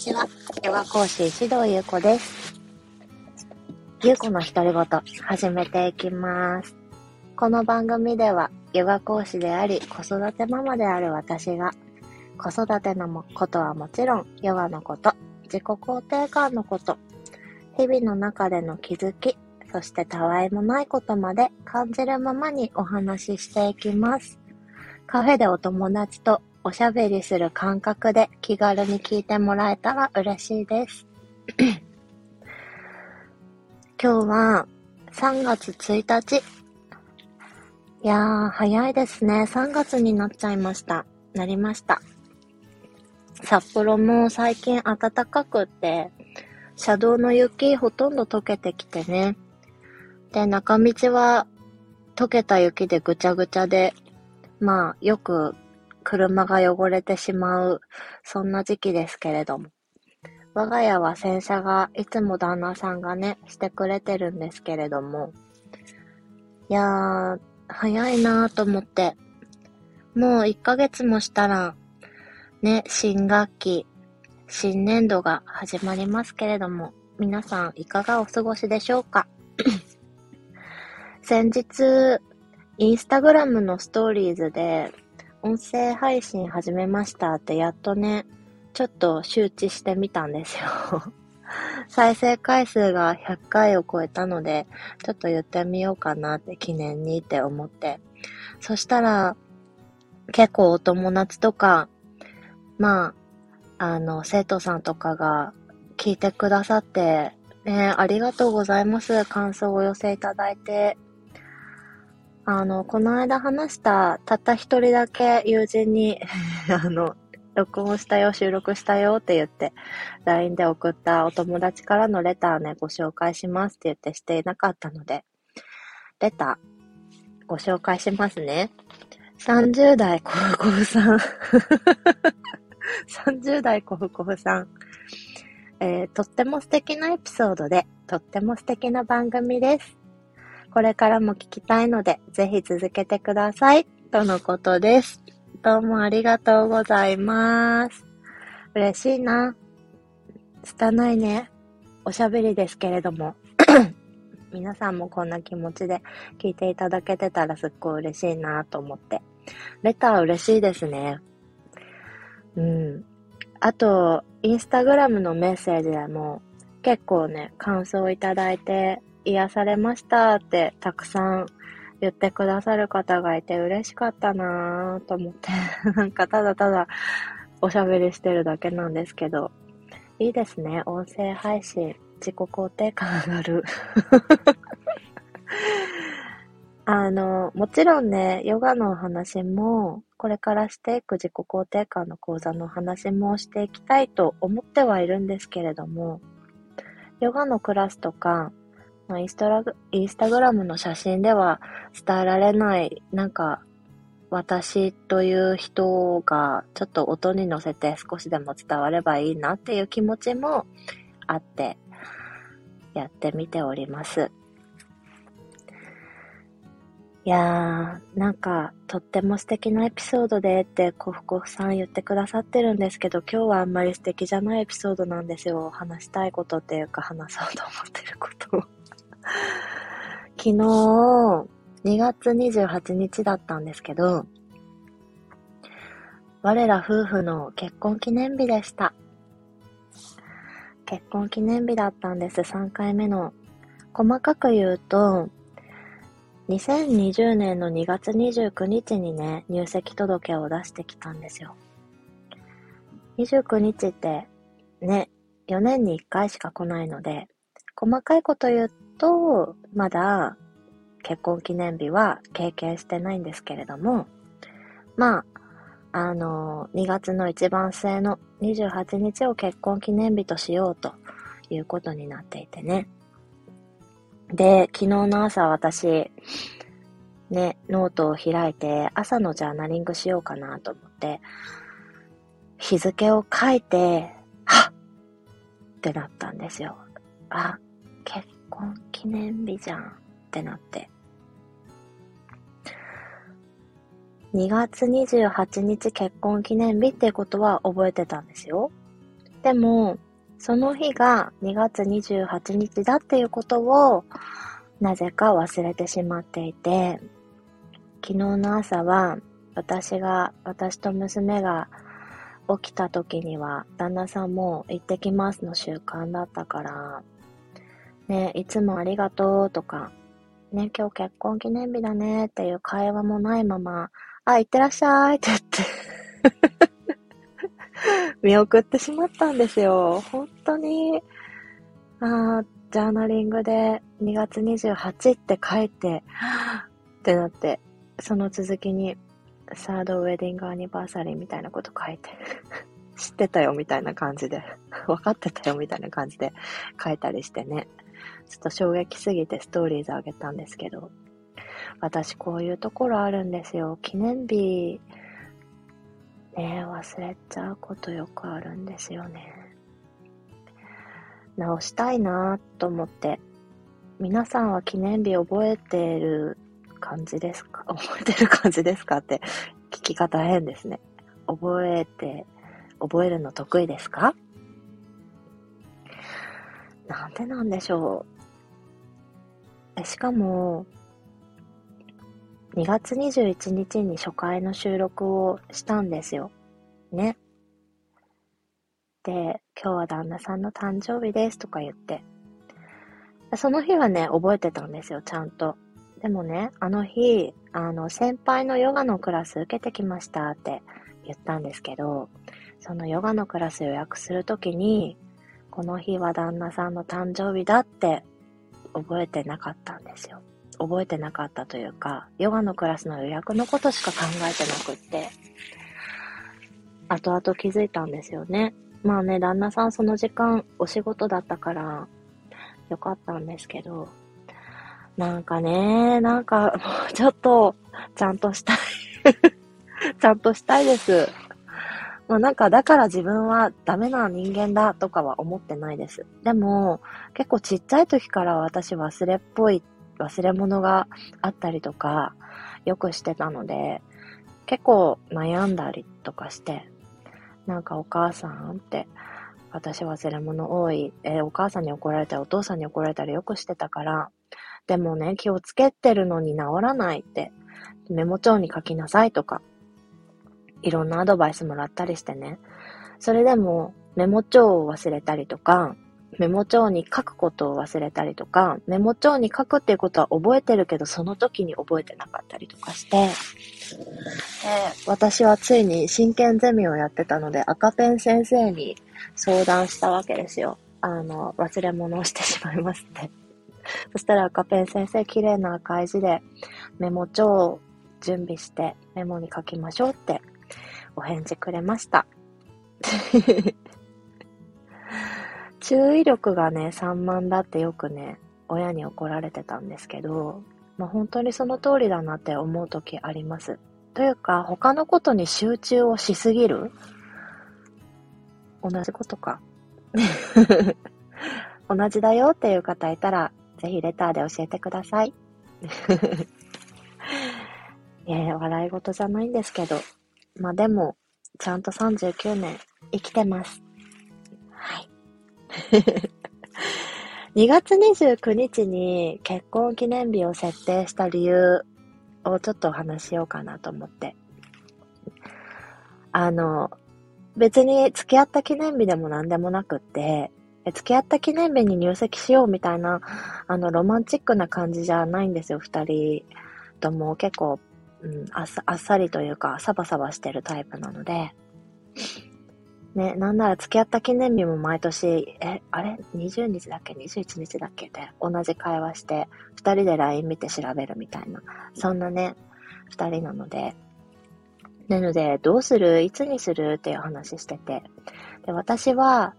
ちは。ヨガ講師、指導ゆうこです。ゆうこの独り言、始めていきます。この番組では、ヨガ講師であり、子育てママである私が、子育てのことはもちろん、ヨガのこと、自己肯定感のこと、日々の中での気づき、そしてたわいもないことまで感じるままにお話ししていきます。カフェでお友達とおしゃべりする感覚で気軽に聞いてもらえたら嬉しいです。今日は3月1日。いやー、早いですね。3月になっちゃいました。なりました。札幌も最近暖かくって、車道の雪ほとんど溶けてきてね。で、中道は溶けた雪でぐちゃぐちゃで、まあ、よく車が汚れてしまう、そんな時期ですけれども。我が家は洗車がいつも旦那さんがね、してくれてるんですけれども。いやー、早いなーと思って。もう1ヶ月もしたら、ね、新学期、新年度が始まりますけれども、皆さんいかがお過ごしでしょうか？先日、インスタグラムのストーリーズで、音声配信始めましたってやっとね、ちょっと周知してみたんですよ 再生回数が100回を超えたので、ちょっと言ってみようかなって記念にって思って。そしたら、結構お友達とか、まあ、あの、生徒さんとかが聞いてくださって、ね、ありがとうございます。感想をお寄せいただいて。あの、この間話したたった一人だけ友人に あの、録音したよ、収録したよって言って、LINE で送ったお友達からのレターね、ご紹介しますって言ってしていなかったので、レター、ご紹介しますね。30代コフコフさん 30代コフコフさん。えー、とっても素敵なエピソードで、とっても素敵な番組です。これからも聞きたいので、ぜひ続けてください。とのことです。どうもありがとうございます。嬉しいな。拙いね。おしゃべりですけれども。皆さんもこんな気持ちで聞いていただけてたらすっごい嬉しいなと思って。レター嬉しいですね。うん。あと、インスタグラムのメッセージでも結構ね、感想をいただいて癒されましたってたくさん言ってくださる方がいて嬉しかったなぁと思って、なんかただただおしゃべりしてるだけなんですけど、いいですね、音声配信。自己肯定感上がる。あの、もちろんね、ヨガのお話も、これからしていく自己肯定感の講座の話もしていきたいと思ってはいるんですけれども、ヨガのクラスとか、まあ、インスタラインスタグラムの写真では伝えられない、なんか、私という人がちょっと音に乗せて少しでも伝わればいいなっていう気持ちもあってやってみております。いやー、なんか、とっても素敵なエピソードでって、コフコフさん言ってくださってるんですけど、今日はあんまり素敵じゃないエピソードなんですよ。話したいことっていうか、話そうと思ってることを 昨日、2月28日だったんですけど、我ら夫婦の結婚記念日でした。結婚記念日だったんです、3回目の。細かく言うと、2020年の2月29日にね、入籍届を出してきたんですよ。29日ってね、4年に1回しか来ないので、細かいこと言うと、まだ結婚記念日は経験してないんですけれども、まあ、あの、2月の一番末の28日を結婚記念日としようということになっていてね。で、昨日の朝私、ね、ノートを開いて朝のジャーナリングしようかなと思って、日付を書いて、はっってなったんですよ。あ、結婚記念日じゃんってなって。2月28日結婚記念日ってことは覚えてたんですよ。でも、その日が2月28日だっていうことを、なぜか忘れてしまっていて、昨日の朝は、私が、私と娘が起きた時には、旦那さんも行ってきますの習慣だったから、ね、いつもありがとうとか、ね、今日結婚記念日だねっていう会話もないまま、あ、行ってらっしゃいって言って 見送ってしまったんですよ。本当に、あジャーナリングで2月28って書いて、ってなって、その続きに、サードウェディングアニバーサリーみたいなこと書いて、知ってたよみたいな感じで、分かってたよみたいな感じで書いたりしてね。ちょっと衝撃すぎてストーリーズあげたんですけど、私こういうところあるんですよ。記念日、ね忘れちゃうことよくあるんですよね。直したいなと思って、皆さんは記念日覚えてる感じですか？覚えてる感じですかって聞き方変ですね。覚えて、覚えるの得意ですか？なんでなんでしょう。しかも、2月21日に初回の収録をしたんですよ。ね。で、今日は旦那さんの誕生日ですとか言って。その日はね、覚えてたんですよ、ちゃんと。でもね、あの日、あの、先輩のヨガのクラス受けてきましたって言ったんですけど、そのヨガのクラス予約するときに、この日は旦那さんの誕生日だって覚えてなかったんですよ。覚えてなかったというか、ヨガのクラスの予約のことしか考えてなくって、後々気づいたんですよね。まあね、旦那さんその時間お仕事だったから、よかったんですけど、なんかね、なんか、もうちょっと、ちゃんとしたい ちゃんとしたいです。まあなんか、だから自分はダメな人間だとかは思ってないです。でも、結構ちっちゃい時から私忘れっぽい、忘れ物があったりとか、よくしてたので、結構悩んだりとかして、なんかお母さんって、私忘れ物多い、えー、お母さんに怒られたり、お父さんに怒られたりよくしてたから、でもね、気をつけてるのに治らないって、メモ帳に書きなさいとか、いろんなアドバイスもらったりしてね。それでもメモ帳を忘れたりとか、メモ帳に書くことを忘れたりとか、メモ帳に書くっていうことは覚えてるけど、その時に覚えてなかったりとかして、で私はついに真剣ゼミをやってたので、赤ペン先生に相談したわけですよ。あの、忘れ物をしてしまいますって。そしたら赤ペン先生、綺麗な赤い字でメモ帳を準備してメモに書きましょうってお返事くれました。注意力がね、散漫だってよくね、親に怒られてたんですけど、まあ、本当にその通りだなって思う時あります。というか、他のことに集中をしすぎる？同じことか。同じだよっていう方いたら、ぜひレターで教えてください。いや笑い事じゃないんですけど、まあでも、ちゃんと39年生きてます。はい。2月29日に結婚記念日を設定した理由をちょっとお話しようかなと思って。あの、別に付き合った記念日でも何でもなくって、付き合った記念日に入籍しようみたいな、あの、ロマンチックな感じじゃないんですよ、二人とも結構うん、あっさあっさりというか、サバサバしてるタイプなので、ね、なんなら付き合った記念日も毎年、え、あれ ?20 日だっけ ?21 日だっけ？で同じ会話して、二人で LINE 見て調べるみたいな、そんなね、二人なので、なので、どうする？いつにする？っていう話してて、で、私は、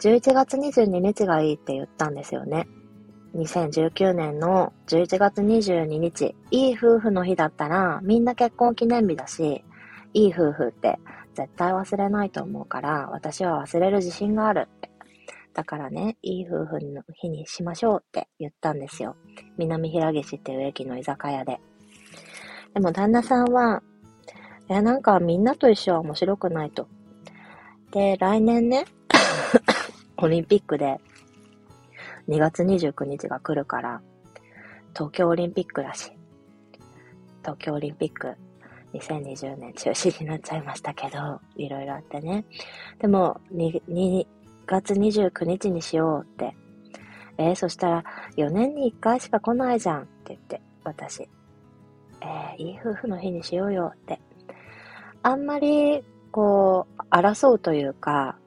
11月22日がいいって言ったんですよね。2019年の11月22日、いい夫婦の日だったら、みんな結婚記念日だし、いい夫婦って絶対忘れないと思うから、私は忘れる自信があるって。だからね、いい夫婦の日にしましょうって言ったんですよ。南平岸っていう駅の居酒屋で。でも旦那さんは、いやなんかみんなと一緒は面白くないと。で、来年ね、オリンピックで2月29日が来るから、東京オリンピックだし、東京オリンピック2020年中止になっちゃいましたけど、いろいろあってね。でも2、2月29日にしようって。えー、そしたら4年に1回しか来ないじゃんって言って、私。えー、いい夫婦の日にしようよって。あんまり、こう、争うというか、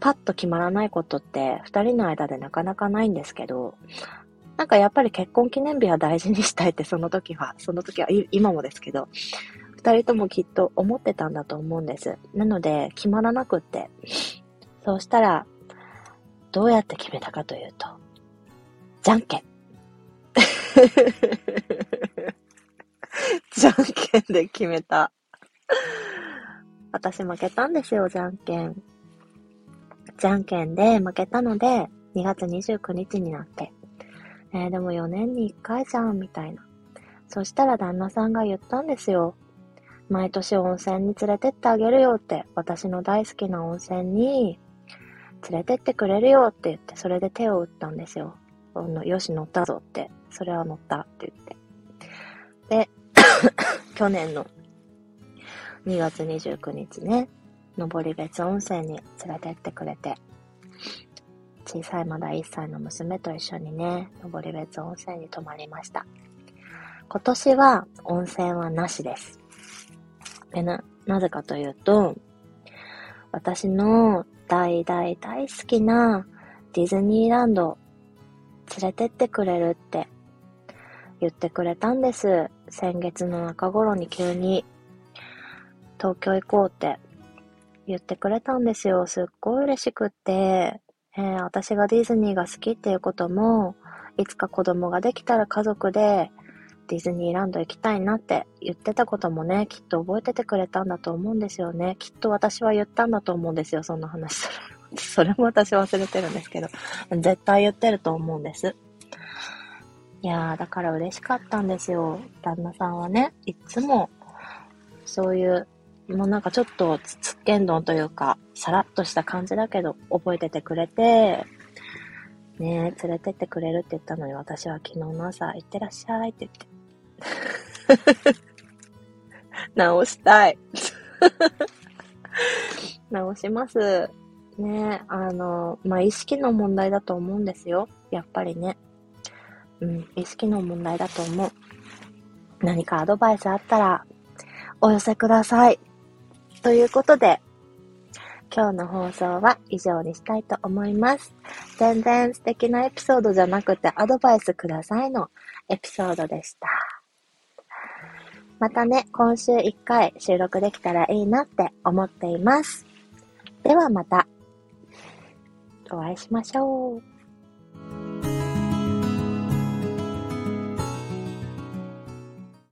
パッと決まらないことって二人の間でなかなかないんですけど、なんかやっぱり結婚記念日は大事にしたいってその時は、その時は今もですけど、二人ともきっと思ってたんだと思うんです。なので、決まらなくって。そうしたら、どうやって決めたかというと、じゃんけん。じゃんけんで決めた。私負けたんですよ、じゃんけん。じゃんけんで負けたので、2月29日になって。えー、でも4年に1回じゃん、みたいな。そしたら旦那さんが言ったんですよ。毎年温泉に連れてってあげるよって、私の大好きな温泉に連れてってくれるよって言って、それで手を打ったんですよ。よし、乗ったぞって。それは乗ったって言って。で、去年の2月29日ね、登別温泉に連れてってくれて、小さいまだ1歳の娘と一緒にね、登別温泉に泊まりました。今年は温泉はなしです。でな、なぜかというと、私の大大大好きなディズニーランド連れてってくれるって言ってくれたんです。先月の中頃に急に東京行こうって言ってくれたんですよ。すっごい嬉しくって、えー、私がディズニーが好きっていうことも、いつか子供ができたら家族でディズニーランド行きたいなって言ってたこともね、きっと覚えててくれたんだと思うんですよね。きっと私は言ったんだと思うんですよ、そんな話する。それも私忘れてるんですけど。絶対言ってると思うんです。いやー、だから嬉しかったんですよ。旦那さんはね、いつも、そういう、もうなんかちょっとつっけんどんというか、さらっとした感じだけど、覚えててくれて、ねえ連れてってくれるって言ったのに、私は昨日の朝、行ってらっしゃいって言って、直したい。直します。ねえあの、まあ、意識の問題だと思うんですよ。やっぱりね。うん、意識の問題だと思う。何かアドバイスあったら、お寄せください。ということで、今日の放送は以上にしたいと思います。全然素敵なエピソードじゃなくてアドバイスくださいのエピソードでした。またね、今週1回収録できたらいいなって思っています。ではまた、お会いしましょう。